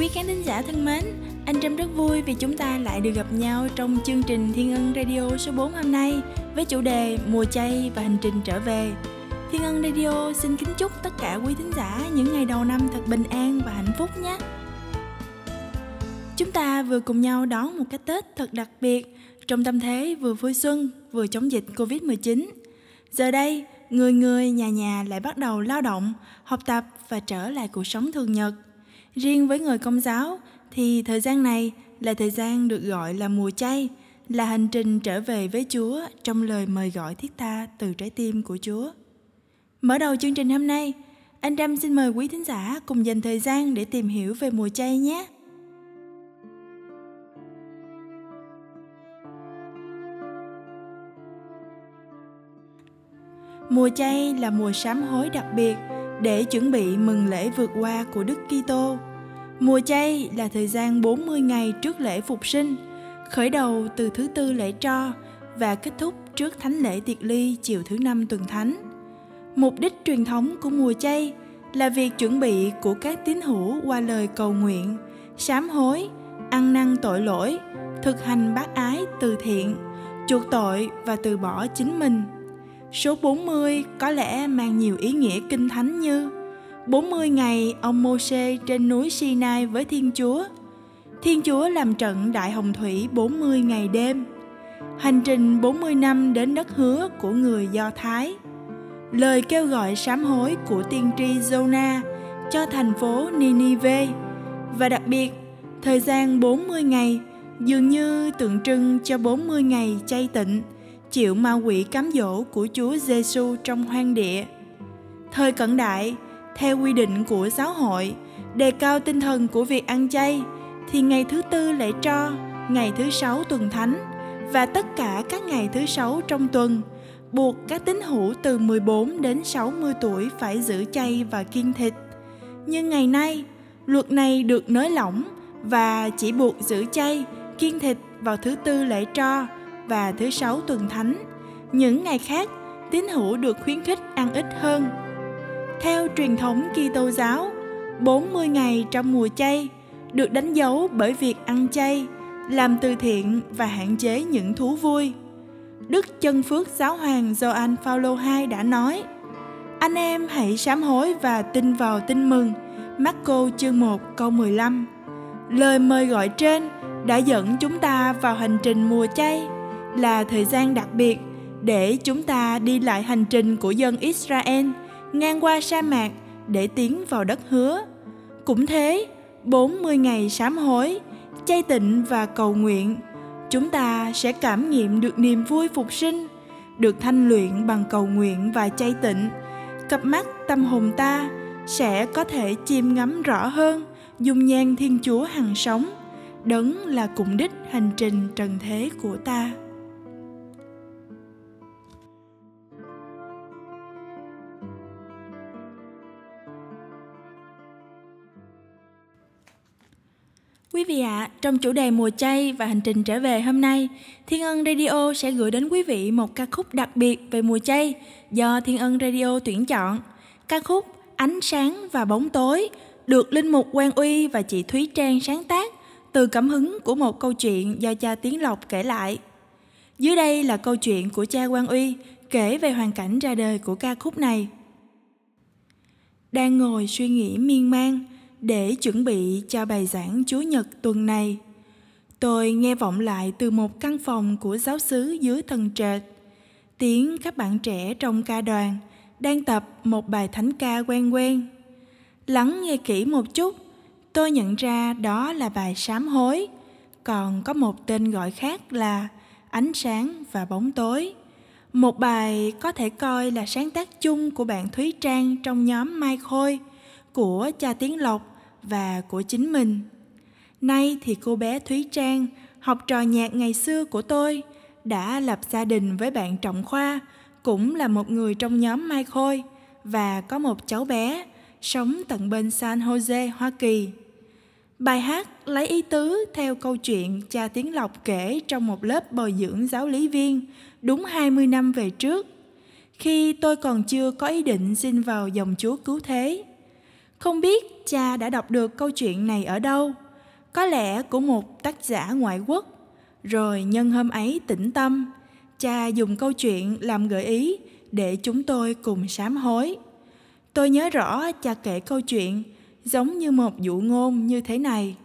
Quý khán thính giả thân mến, anh Trâm rất vui vì chúng ta lại được gặp nhau trong chương trình Thiên Ân Radio số 4 hôm nay với chủ đề Mùa chay và hành trình trở về. Thiên Ân Radio xin kính chúc tất cả quý thính giả những ngày đầu năm thật bình an và hạnh phúc nhé. Chúng ta vừa cùng nhau đón một cái Tết thật đặc biệt trong tâm thế vừa vui xuân vừa chống dịch Covid-19. Giờ đây, người người nhà nhà lại bắt đầu lao động, học tập và trở lại cuộc sống thường nhật. Riêng với người công giáo thì thời gian này là thời gian được gọi là mùa chay, là hành trình trở về với Chúa trong lời mời gọi thiết tha từ trái tim của Chúa. Mở đầu chương trình hôm nay, anh Trâm xin mời quý thính giả cùng dành thời gian để tìm hiểu về mùa chay nhé. Mùa chay là mùa sám hối đặc biệt để chuẩn bị mừng lễ vượt qua của Đức Kitô. Mùa chay là thời gian 40 ngày trước lễ phục sinh, khởi đầu từ thứ tư lễ tro và kết thúc trước thánh lễ tiệc ly chiều thứ năm tuần thánh. Mục đích truyền thống của mùa chay là việc chuẩn bị của các tín hữu qua lời cầu nguyện, sám hối, ăn năn tội lỗi, thực hành bác ái từ thiện, chuộc tội và từ bỏ chính mình – Số 40 có lẽ mang nhiều ý nghĩa kinh thánh như 40 ngày ông Môsê trên núi Sinai với Thiên Chúa. Thiên Chúa làm trận Đại Hồng Thủy 40 ngày đêm. Hành trình 40 năm đến đất hứa của người Do Thái. Lời kêu gọi sám hối của tiên tri Jonah cho thành phố Ninive và đặc biệt thời gian 40 ngày dường như tượng trưng cho 40 ngày chay tịnh chịu ma quỷ cám dỗ của Chúa Giêsu trong hoang địa. Thời cận đại, theo quy định của giáo hội, đề cao tinh thần của việc ăn chay, thì ngày thứ tư lễ tro, ngày thứ sáu tuần thánh và tất cả các ngày thứ sáu trong tuần buộc các tín hữu từ 14 đến 60 tuổi phải giữ chay và kiêng thịt. Nhưng ngày nay, luật này được nới lỏng và chỉ buộc giữ chay, kiêng thịt vào thứ tư lễ tro và thứ sáu tuần thánh. Những ngày khác, tín hữu được khuyến khích ăn ít hơn. Theo truyền thống Kitô giáo, 40 ngày trong mùa chay được đánh dấu bởi việc ăn chay, làm từ thiện và hạn chế những thú vui. Đức Chân Phước Giáo hoàng Gioan Phaolô II đã nói: Anh em hãy sám hối và tin vào tin mừng. Marco chương 1 câu 15. Lời mời gọi trên đã dẫn chúng ta vào hành trình mùa chay là thời gian đặc biệt để chúng ta đi lại hành trình của dân Israel ngang qua sa mạc để tiến vào đất hứa. Cũng thế, 40 ngày sám hối, chay tịnh và cầu nguyện, chúng ta sẽ cảm nghiệm được niềm vui phục sinh, được thanh luyện bằng cầu nguyện và chay tịnh. Cặp mắt tâm hồn ta sẽ có thể chiêm ngắm rõ hơn dung nhan Thiên Chúa hằng sống, đấng là cùng đích hành trình trần thế của ta. Quý vị ạ, à, trong chủ đề mùa chay và hành trình trở về hôm nay, Thiên Ân Radio sẽ gửi đến quý vị một ca khúc đặc biệt về mùa chay do Thiên Ân Radio tuyển chọn. Ca khúc Ánh sáng và bóng tối được Linh Mục Quang Uy và chị Thúy Trang sáng tác từ cảm hứng của một câu chuyện do cha Tiến Lộc kể lại. Dưới đây là câu chuyện của cha Quang Uy kể về hoàn cảnh ra đời của ca khúc này. Đang ngồi suy nghĩ miên man, để chuẩn bị cho bài giảng Chúa Nhật tuần này. Tôi nghe vọng lại từ một căn phòng của giáo xứ dưới tầng trệt. Tiếng các bạn trẻ trong ca đoàn đang tập một bài thánh ca quen quen. Lắng nghe kỹ một chút, tôi nhận ra đó là bài sám hối, còn có một tên gọi khác là ánh sáng và bóng tối. Một bài có thể coi là sáng tác chung của bạn Thúy Trang trong nhóm Mai Khôi, của cha Tiến Lộc và của chính mình. Nay thì cô bé Thúy Trang, học trò nhạc ngày xưa của tôi, đã lập gia đình với bạn Trọng Khoa, cũng là một người trong nhóm Mai Khôi và có một cháu bé sống tận bên San Jose, Hoa Kỳ. Bài hát lấy ý tứ theo câu chuyện cha Tiến Lộc kể trong một lớp bồi dưỡng giáo lý viên đúng 20 năm về trước, khi tôi còn chưa có ý định xin vào dòng chúa cứu thế không biết cha đã đọc được câu chuyện này ở đâu. Có lẽ của một tác giả ngoại quốc. Rồi nhân hôm ấy tĩnh tâm, cha dùng câu chuyện làm gợi ý để chúng tôi cùng sám hối. Tôi nhớ rõ cha kể câu chuyện giống như một dụ ngôn như thế này.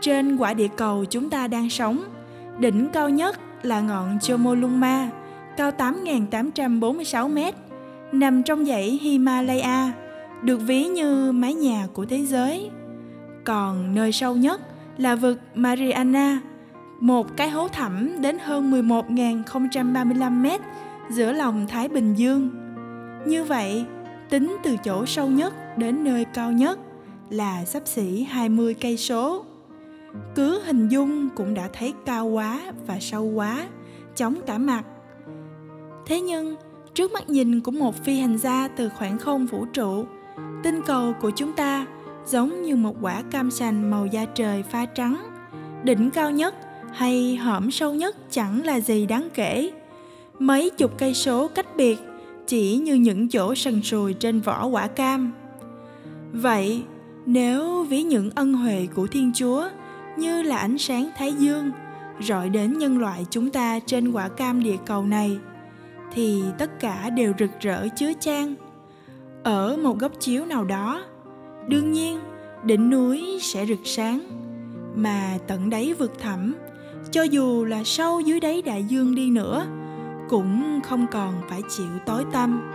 Trên quả địa cầu chúng ta đang sống, đỉnh cao nhất là ngọn Chomolungma, cao 8.846 mét nằm trong dãy Himalaya được ví như mái nhà của thế giới còn nơi sâu nhất là vực Mariana, một cái hố thẳm đến hơn 11.035 mét giữa lòng Thái Bình Dương. Như vậy, tính từ chỗ sâu nhất đến nơi cao nhất là sắp xỉ 20 cây số. Cứ hình dung cũng đã thấy cao quá và sâu quá, chóng cả mặt. Thế nhưng, trước mắt nhìn của một phi hành gia từ khoảng không vũ trụ, tinh cầu của chúng ta giống như một quả cam sành màu da trời pha trắng. Đỉnh cao nhất hay hõm sâu nhất chẳng là gì đáng kể. Mấy chục cây số cách biệt chỉ như những chỗ sần sùi trên vỏ quả cam. Vậy, nếu ví những ân huệ của Thiên Chúa như là ánh sáng Thái Dương rọi đến nhân loại chúng ta trên quả cam địa cầu này, thì tất cả đều rực rỡ chứa chan. Ở một góc chiếu nào đó, đương nhiên đỉnh núi sẽ rực sáng mà tận đáy vực thẳm cho dù là sâu dưới đáy đại dương đi nữa cũng không còn phải chịu tối tăm.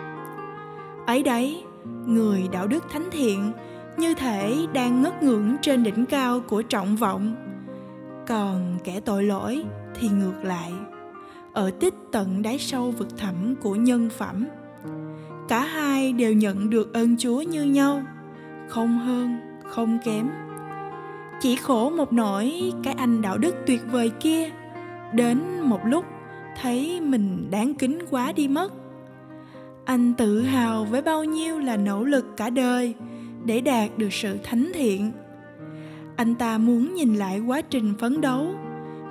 Ấy đấy người đạo đức thánh thiện như thể đang ngất ngưỡng trên đỉnh cao của trọng vọng. Còn kẻ tội lỗi thì ngược lại ở tích tận đáy sâu vực thẳm của nhân phẩm. Cả hai đều nhận được ơn chúa như nhau, không hơn, không kém. Chỉ khổ một nỗi cái anh đạo đức tuyệt vời kia, đến một lúc thấy mình đáng kính quá đi mất. Anh tự hào với bao nhiêu là nỗ lực cả đời để đạt được sự thánh thiện. Anh ta muốn nhìn lại quá trình phấn đấu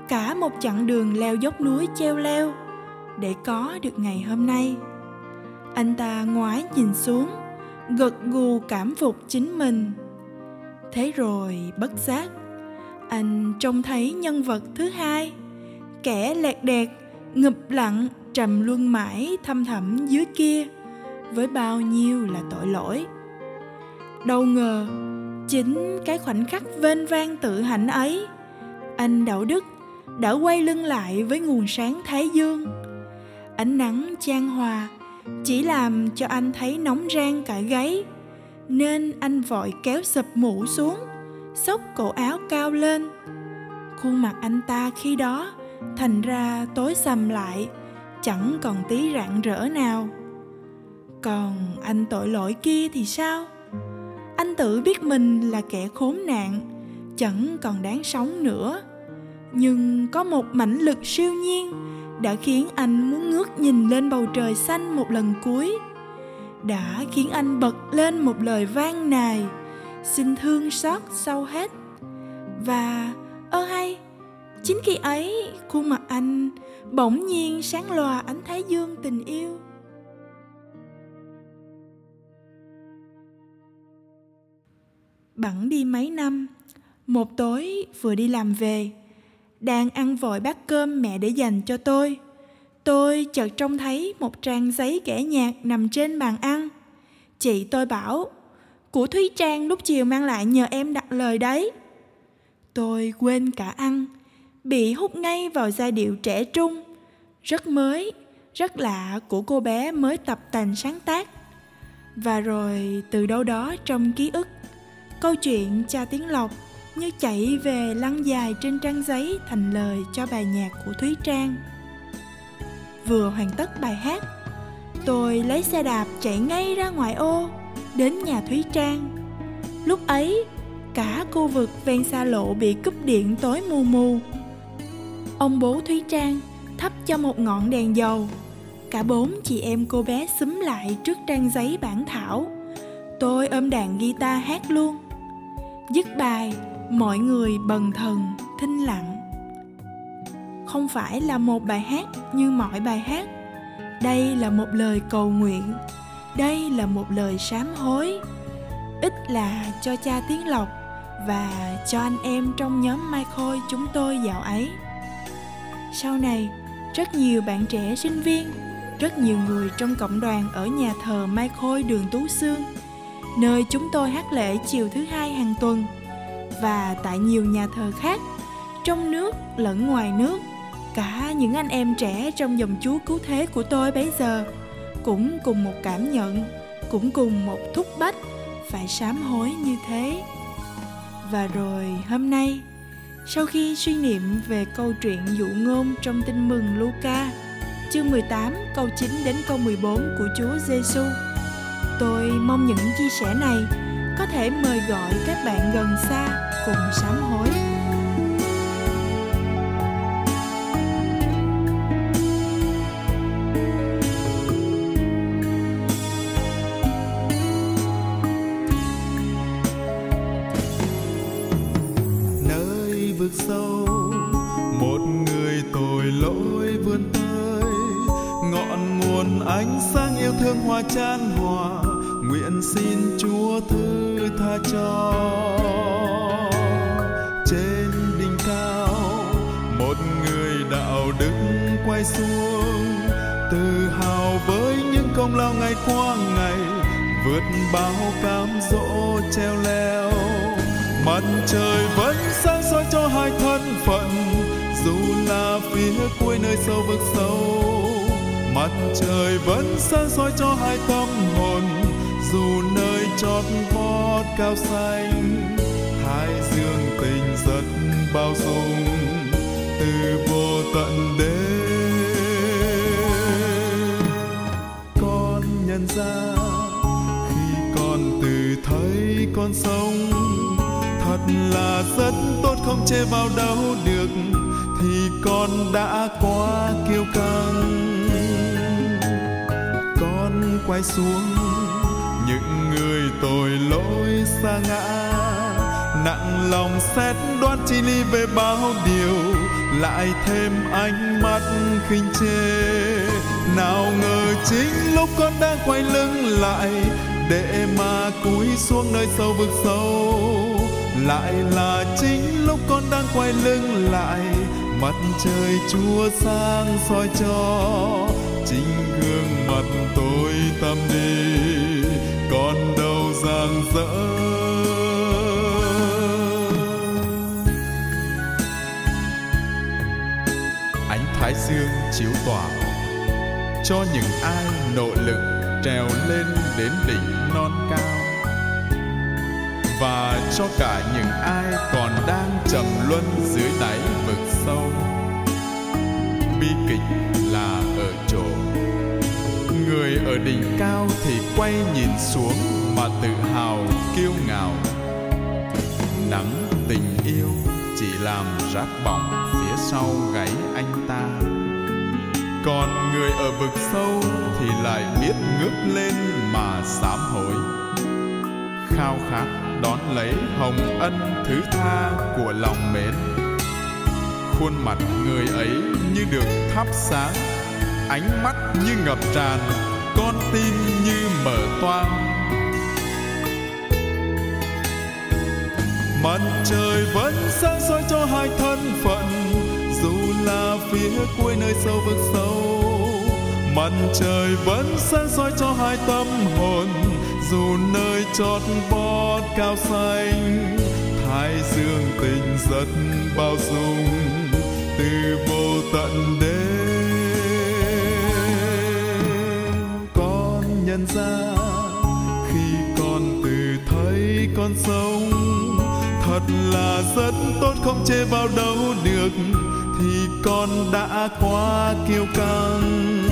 cả một chặng đường leo dốc núi treo leo để có được ngày hôm nay. Anh ta ngoái nhìn xuống, gật gù cảm phục chính mình. Thế rồi bất giác, anh trông thấy nhân vật thứ hai, kẻ lẹt đẹt ngụp lặng, trầm luân mãi thâm thẳm dưới kia, với bao nhiêu là tội lỗi. Đâu ngờ, chính cái khoảnh khắc vênh vang tự hạnh ấy, anh đạo đức đã quay lưng lại với nguồn sáng thái dương. Ánh nắng chan hòa, chỉ làm cho anh thấy nóng rang cả gáy, nên anh vội kéo sập mũ xuống, xốc cổ áo cao lên. Khuôn mặt anh ta khi đó thành ra tối sầm lại, chẳng còn tí rạng rỡ nào. Còn anh tội lỗi kia thì sao? Anh tự biết mình là kẻ khốn nạn, chẳng còn đáng sống nữa nhưng có một mãnh lực siêu nhiên đã khiến anh muốn ngước nhìn lên bầu trời xanh một lần cuối. Đã khiến anh bật lên một lời vang nài, xin thương xót sau hết. Và, ơ hay, chính khi ấy khuôn mặt anh bỗng nhiên sáng lòa ánh thái dương tình yêu. Bẵng đi mấy năm, một tối vừa đi làm về đang ăn vội bát cơm mẹ để dành cho tôi. Tôi chợt trông thấy một trang giấy kẻ nhạc nằm trên bàn ăn. Chị tôi bảo, của thúy trang lúc chiều mang lại nhờ em đặt lời đấy. Tôi quên cả ăn, bị hút ngay vào giai điệu trẻ trung. Rất mới, rất lạ của cô bé mới tập tành sáng tác. Và rồi từ đâu đó trong ký ức, câu chuyện cha tiếng lộc như chạy về lăn dài trên trang giấy thành lời cho bài nhạc của thúy trang. Vừa hoàn tất bài hát, tôi lấy xe đạp chạy ngay ra ngoài ô, đến nhà thúy trang. Lúc ấy, cả khu vực ven xa lộ bị cúp điện tối mù mù. Ông bố thúy trang thắp cho một ngọn đèn dầu. Cả bốn chị em cô bé xúm lại trước trang giấy bản thảo. Tôi ôm đàn guitar hát luôn. Dứt bài mọi người bần thần, thinh lặng. Không phải là một bài hát như mọi bài hát. Đây là một lời cầu nguyện. Đây là một lời sám hối. Ít là cho cha tiến lộc và cho anh em trong nhóm mai khôi chúng tôi dạo ấy. Sau này, rất nhiều bạn trẻ sinh viên, rất nhiều người trong cộng đoàn ở nhà thờ mai khôi đường tú sương nơi chúng tôi hát lễ chiều thứ hai hàng tuần và tại nhiều nhà thờ khác, trong nước lẫn ngoài nước cả những anh em trẻ trong dòng chúa cứu thế của tôi bấy giờ cũng cùng một cảm nhận, cũng cùng một thúc bách phải sám hối như thế và rồi hôm nay, sau khi suy niệm về câu chuyện dụ ngôn trong tin mừng Luca, chương 18 câu 9 đến câu 14 của Chúa Giêsu. Tôi mong những chia sẻ này có thể mời gọi các bạn gần xa cùng sám hối. nơi vực sâu, một người tội lỗi vươn tới ngọn nguồn ánh sáng yêu thương hoa chan hòa, nguyện xin chúa thứ tha cho quay xuống, tự hào với những công lao ngày qua ngày, vượt bao cám dỗ treo leo. Mặt trời vẫn sáng soi cho hai thân phận, dù là phía cuối nơi sâu vực sâu. Mặt trời vẫn sáng soi cho hai tâm hồn, dù nơi chót vót cao xanh. Hai dương tình rất bao dung, từ vô tận đến xa khi con từ thấy con sống, thật là rất tốt, không chê vào đâu được, thì con đã quá kiêu căng. Con quay xuống, những người tội lỗi xa ngã. Nặng lòng xét đoán chi ly về bao điều, lại thêm ánh mắt khinh chê nào ngờ chính lúc con đang quay lưng lại, để mà cúi xuống nơi sâu vực sâu. Lại là chính lúc con đang quay lưng lại, mặt trời chúa sáng soi cho. Chính gương mặt tôi tâm đi, còn đâu rạng rỡ. Ánh thái dương chiếu tỏa cho những ai nỗ lực trèo lên đến đỉnh non cao. Và cho cả những ai còn đang trầm luân dưới đáy vực sâu. Bi kịch là ở chỗ, người ở đỉnh cao thì quay nhìn xuống mà tự hào, kiêu ngạo. Nắng tình yêu chỉ làm rát bỏng phía sau gáy anh ta còn người ở vực sâu thì lại biết ngước lên mà sám hối. Khao khát đón lấy hồng ân thứ tha của lòng mến. Khuôn mặt người ấy như được thắp sáng, ánh mắt như ngập tràn, con tim như mở toang. Mặt trời vẫn sáng soi cho hai thân phận dù là phía cuối nơi sâu vực sâu, mặt trời vẫn sáng soi cho hai tâm hồn, dù nơi chót vót cao xanh, thái dương tình rất bao dung từ vô tận đến con nhận ra khi con từ thấy con sống, thật là rất tốt không chê vào đâu được thì con đã quá kiêu căng.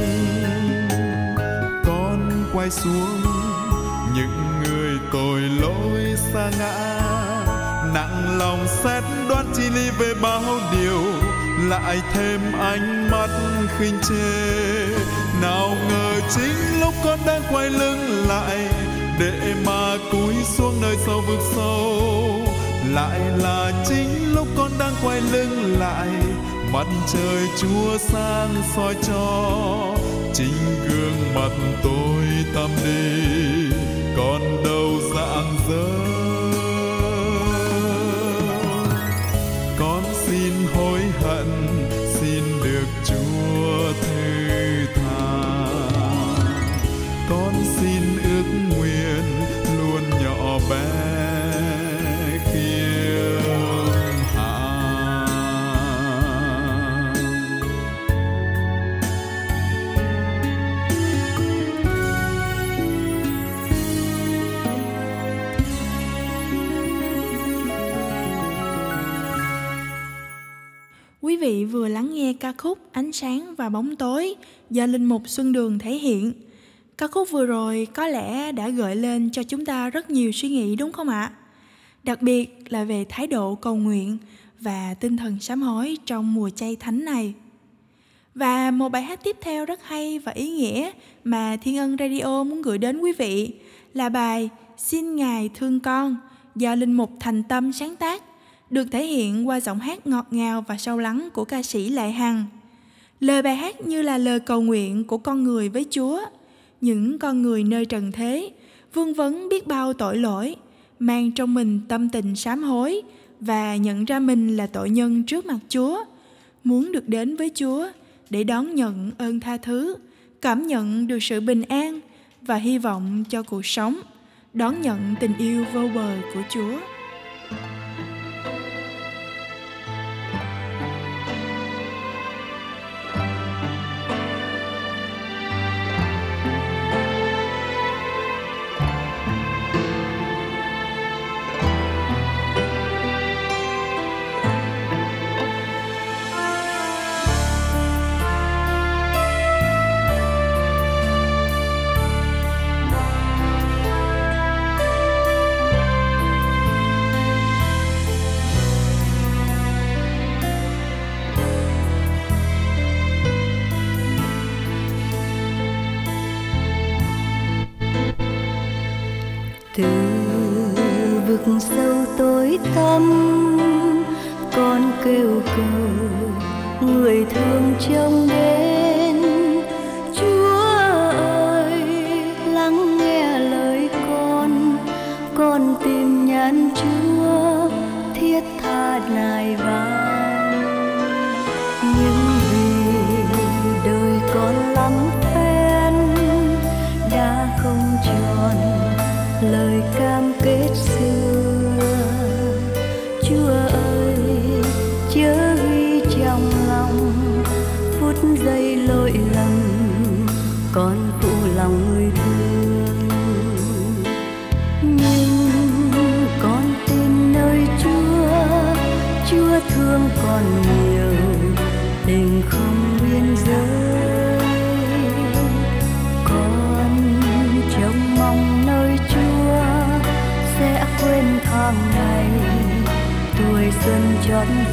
Con quay xuống, những người tội lỗi xa ngã. Nặng lòng xét đoán chi ly về bao điều, lại thêm ánh mắt khinh chê. Nào ngờ chính lúc con đang quay lưng lại, để mà cúi xuống nơi sâu vực sâu. Lại là chính lúc con đang quay lưng lại mặt trời chúa sáng soi cho. Chính gương mặt tôi tâm đi khúc Ánh sáng và bóng tối do Linh Mục Xuân Đường thể hiện. Ca khúc vừa rồi có lẽ đã gợi lên cho chúng ta rất nhiều suy nghĩ đúng không ạ? Đặc biệt là về thái độ cầu nguyện và tinh thần sám hối trong mùa chay thánh này. Và một bài hát tiếp theo rất hay và ý nghĩa mà Thiên Ân Radio muốn gửi đến quý vị là bài Xin Ngài thương con do Linh Mục Thành Tâm sáng tác, được thể hiện qua giọng hát ngọt ngào và sâu lắng của ca sĩ Lại Hằng. Lời bài hát như là lời cầu nguyện của con người với Chúa, những con người nơi trần thế, vương vấn biết bao tội lỗi, mang trong mình tâm tình sám hối và nhận ra mình là tội nhân trước mặt Chúa, muốn được đến với Chúa để đón nhận ơn tha thứ, cảm nhận được sự bình an và hy vọng cho cuộc sống, đón nhận tình yêu vô bờ của Chúa. Vùng sâu tối tăm. Con kêu cầu người thương trông đến. Chúa ơi, lắng nghe lời con. Con tìm nhắn chúa, thiết tha nài van nhưng vì đời con lắm phen, đã không tròn lời cam kết xưa. Chúa ơi, chớ ghi trong lòng phút giây lỗi lầm con phụ lòng người thương. Nhưng con tin nơi chúa chúa thương con nhiều xuân chót dài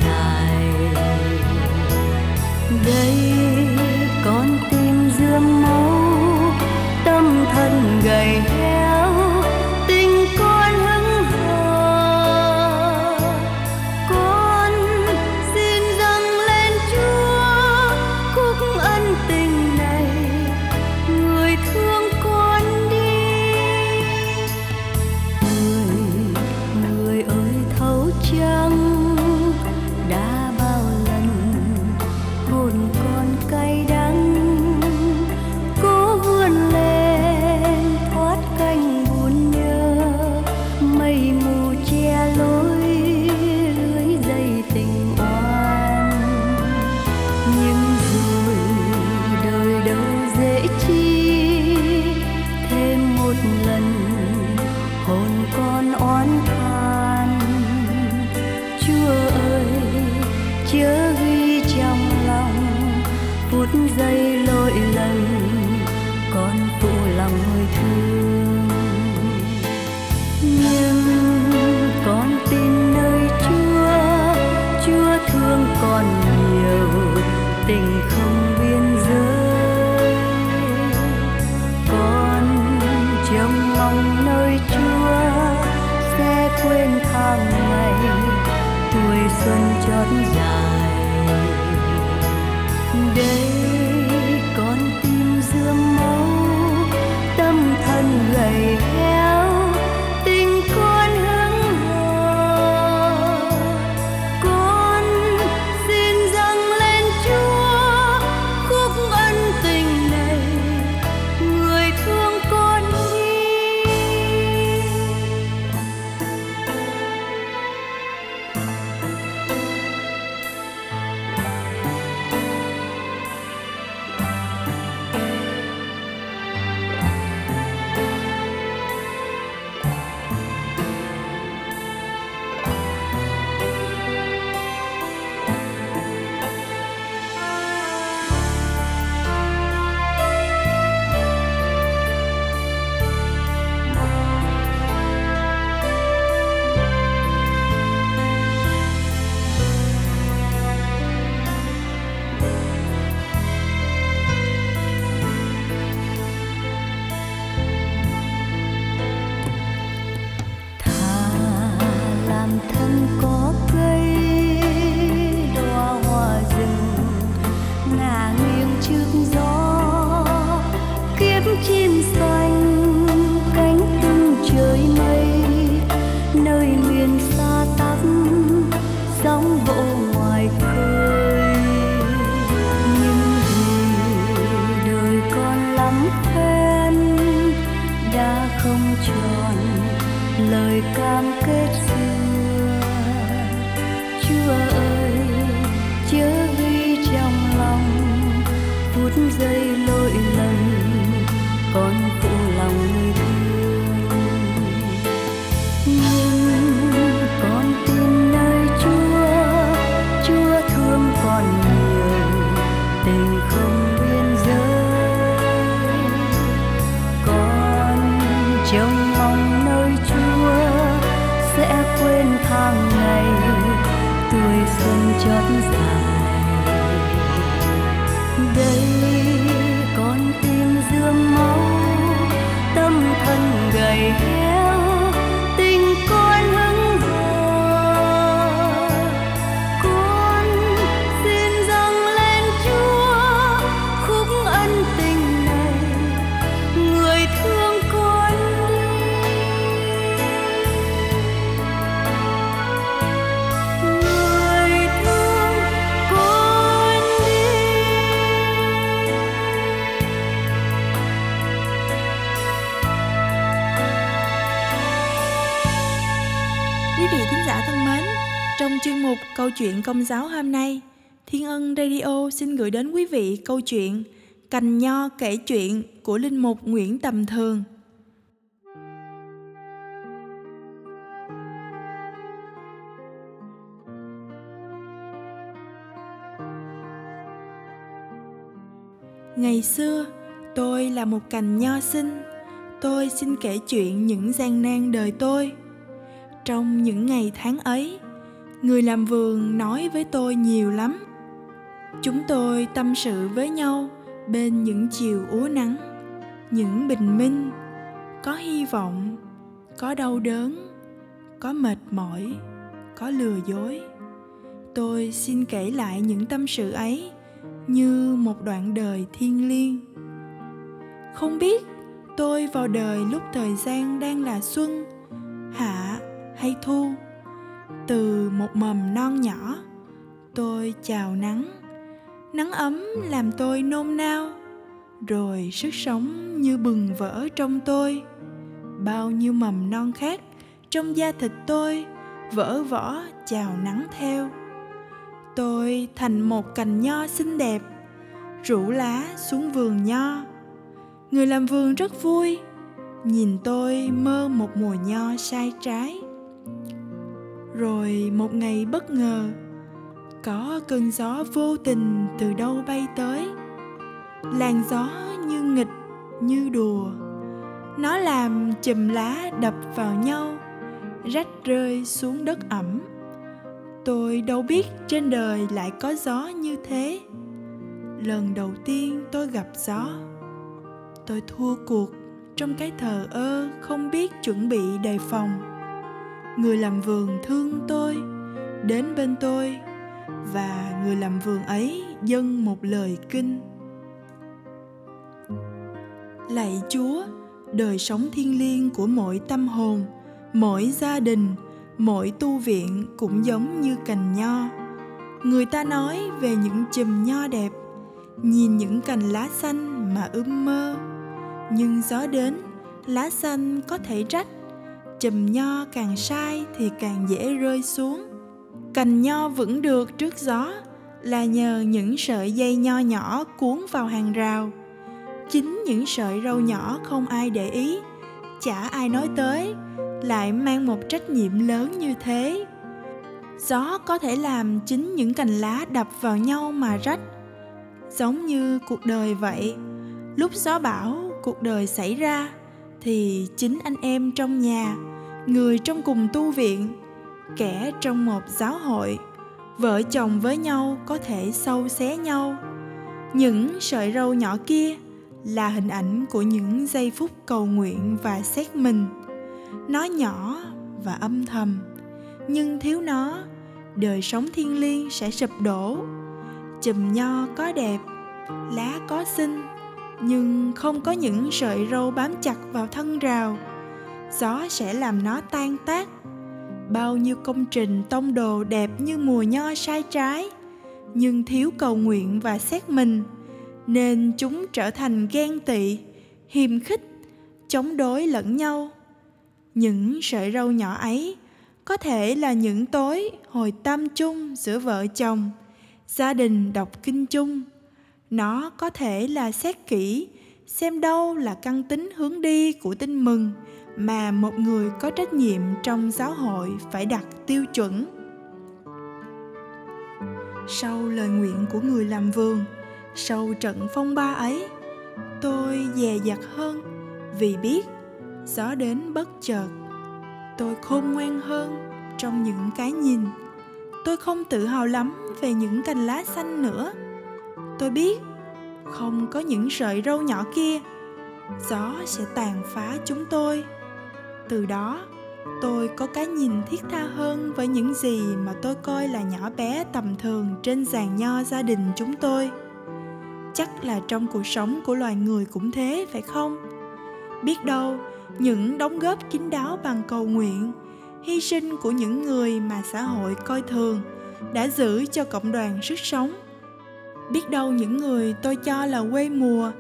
còn con nhiều tình không biên giới. Con trông mong nơi chúa sẽ quên tháng ngày tuổi xuân chót dài. Không tròn lời cam kết xưa chuyện Công giáo hôm nay, Thiên Ân Radio xin gửi đến quý vị câu chuyện Cành Nho kể chuyện của Linh Mục Nguyễn Tầm Thường. Ngày xưa, tôi là một cành nho xinh. Tôi xin kể chuyện những gian nan đời tôi. Trong những ngày tháng ấy, người làm vườn nói với tôi nhiều lắm. Chúng tôi tâm sự với nhau bên những chiều úa nắng, những bình minh, có hy vọng, có đau đớn, có mệt mỏi, có lừa dối. Tôi xin kể lại những tâm sự ấy như một đoạn đời thiêng liêng. Không biết tôi vào đời lúc thời gian đang là xuân, hạ hay thu từ một mầm non nhỏ, tôi chào nắng. Nắng ấm làm tôi nôn nao, rồi sức sống như bừng vỡ trong tôi. Bao nhiêu mầm non khác trong da thịt tôi vỡ vỏ chào nắng theo. Tôi thành một cành nho xinh đẹp, rủ lá xuống vườn nho. Người làm vườn rất vui, nhìn tôi mơ một mùa nho sai trái rồi một ngày bất ngờ, có cơn gió vô tình từ đâu bay tới. Làn gió như nghịch, như đùa. Nó làm chùm lá đập vào nhau, rách rơi xuống đất ẩm. Tôi đâu biết trên đời lại có gió như thế. Lần đầu tiên tôi gặp gió. Tôi thua cuộc trong cái thờ ơ không biết chuẩn bị đề phòng người làm vườn thương tôi, đến bên tôi, và người làm vườn ấy dâng một lời kinh. Lạy chúa, đời sống thiêng liêng của mỗi tâm hồn, mỗi gia đình, mỗi tu viện cũng giống như cành nho. Người ta nói về những chùm nho đẹp, nhìn những cành lá xanh mà ước mơ. Nhưng gió đến, lá xanh có thể rách chùm nho càng sai thì càng dễ rơi xuống. Cành nho vững được trước gió là nhờ những sợi dây nho nhỏ cuốn vào hàng rào. Chính những sợi râu nhỏ không ai để ý, chả ai nói tới, lại mang một trách nhiệm lớn như thế. Gió có thể làm chính những cành lá đập vào nhau mà rách. Giống như cuộc đời vậy, lúc gió bão cuộc đời xảy ra thì chính anh em trong nhà người trong cùng tu viện, kẻ trong một giáo hội. Vợ chồng với nhau có thể sâu xé nhau. Những sợi râu nhỏ kia là hình ảnh của những giây phút cầu nguyện và xét mình. Nó nhỏ và âm thầm, nhưng thiếu nó, đời sống thiên liêng sẽ sụp đổ. Chùm nho có đẹp, lá có xinh, nhưng không có những sợi râu bám chặt vào thân rào gió sẽ làm nó tan tác. Bao nhiêu công trình, tông đồ đẹp như mùa nho sai trái, nhưng thiếu cầu nguyện và xét mình, nên chúng trở thành ghen tị, hiềm khích, chống đối lẫn nhau. Những sợi râu nhỏ ấy có thể là những tối hồi tâm chung giữa vợ chồng, gia đình đọc kinh chung. Nó có thể là xét kỹ, xem đâu là căn tính hướng đi của tin mừng mà một người có trách nhiệm trong giáo hội phải đặt tiêu chuẩn. Sau lời nguyện của người làm vườn, sau trận phong ba ấy, tôi dè dặt hơn vì biết gió đến bất chợt. Tôi khôn ngoan hơn trong những cái nhìn. Tôi không tự hào lắm về những cành lá xanh nữa. Tôi biết không có những sợi râu nhỏ kia, gió sẽ tàn phá chúng tôi từ đó, tôi có cái nhìn thiết tha hơn với những gì mà tôi coi là nhỏ bé tầm thường trên giàn nho gia đình chúng tôi. Chắc là trong cuộc sống của loài người cũng thế, phải không? Biết đâu, những đóng góp kín đáo bằng cầu nguyện, hy sinh của những người mà xã hội coi thường đã giữ cho cộng đoàn sức sống. Biết đâu những người tôi cho là quê mùa,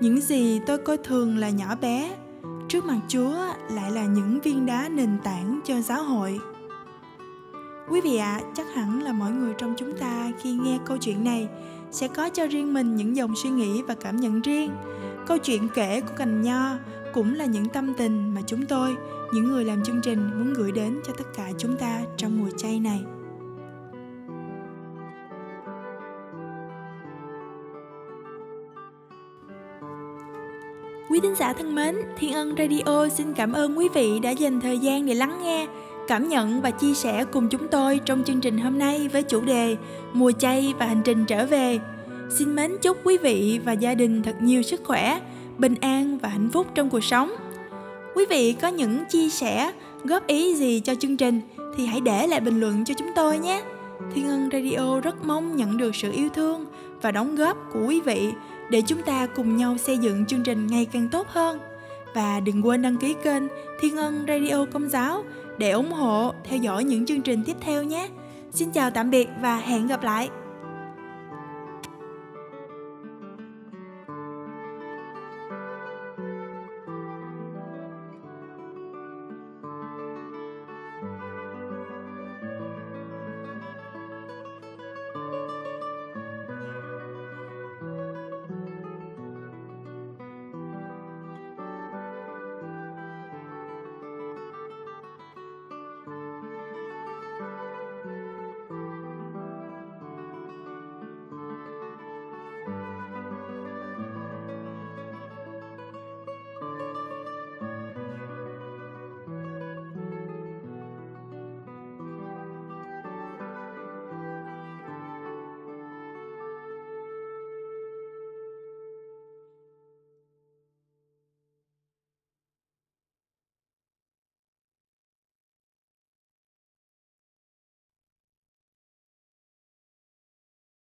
những gì tôi coi thường là nhỏ bé, trước mặt chúa lại là những viên đá nền tảng cho giáo hội. Quý vị ạ à, chắc hẳn là mọi người trong chúng ta khi nghe câu chuyện này sẽ có cho riêng mình những dòng suy nghĩ và cảm nhận riêng. Câu chuyện kể của cành nho cũng là những tâm tình mà chúng tôi những người làm chương trình muốn gửi đến cho tất cả chúng ta trong mùa chay này. Quý thính giả thân mến, Thiên Ân Radio xin cảm ơn quý vị đã dành thời gian để lắng nghe, cảm nhận và chia sẻ cùng chúng tôi trong chương trình hôm nay với chủ đề Mùa chay và hành trình trở về. Xin mến chúc quý vị và gia đình thật nhiều sức khỏe, bình an và hạnh phúc trong cuộc sống. Quý vị có những chia sẻ, góp ý gì cho chương trình thì hãy để lại bình luận cho chúng tôi nhé. Thiên Ân Radio rất mong nhận được sự yêu thương và đóng góp của quý vị để chúng ta cùng nhau xây dựng chương trình ngày càng tốt hơn. Và đừng quên đăng ký kênh Thiên Ân Radio Công giáo để ủng hộ, theo dõi những chương trình tiếp theo nhé. Xin chào tạm biệt và hẹn gặp lại.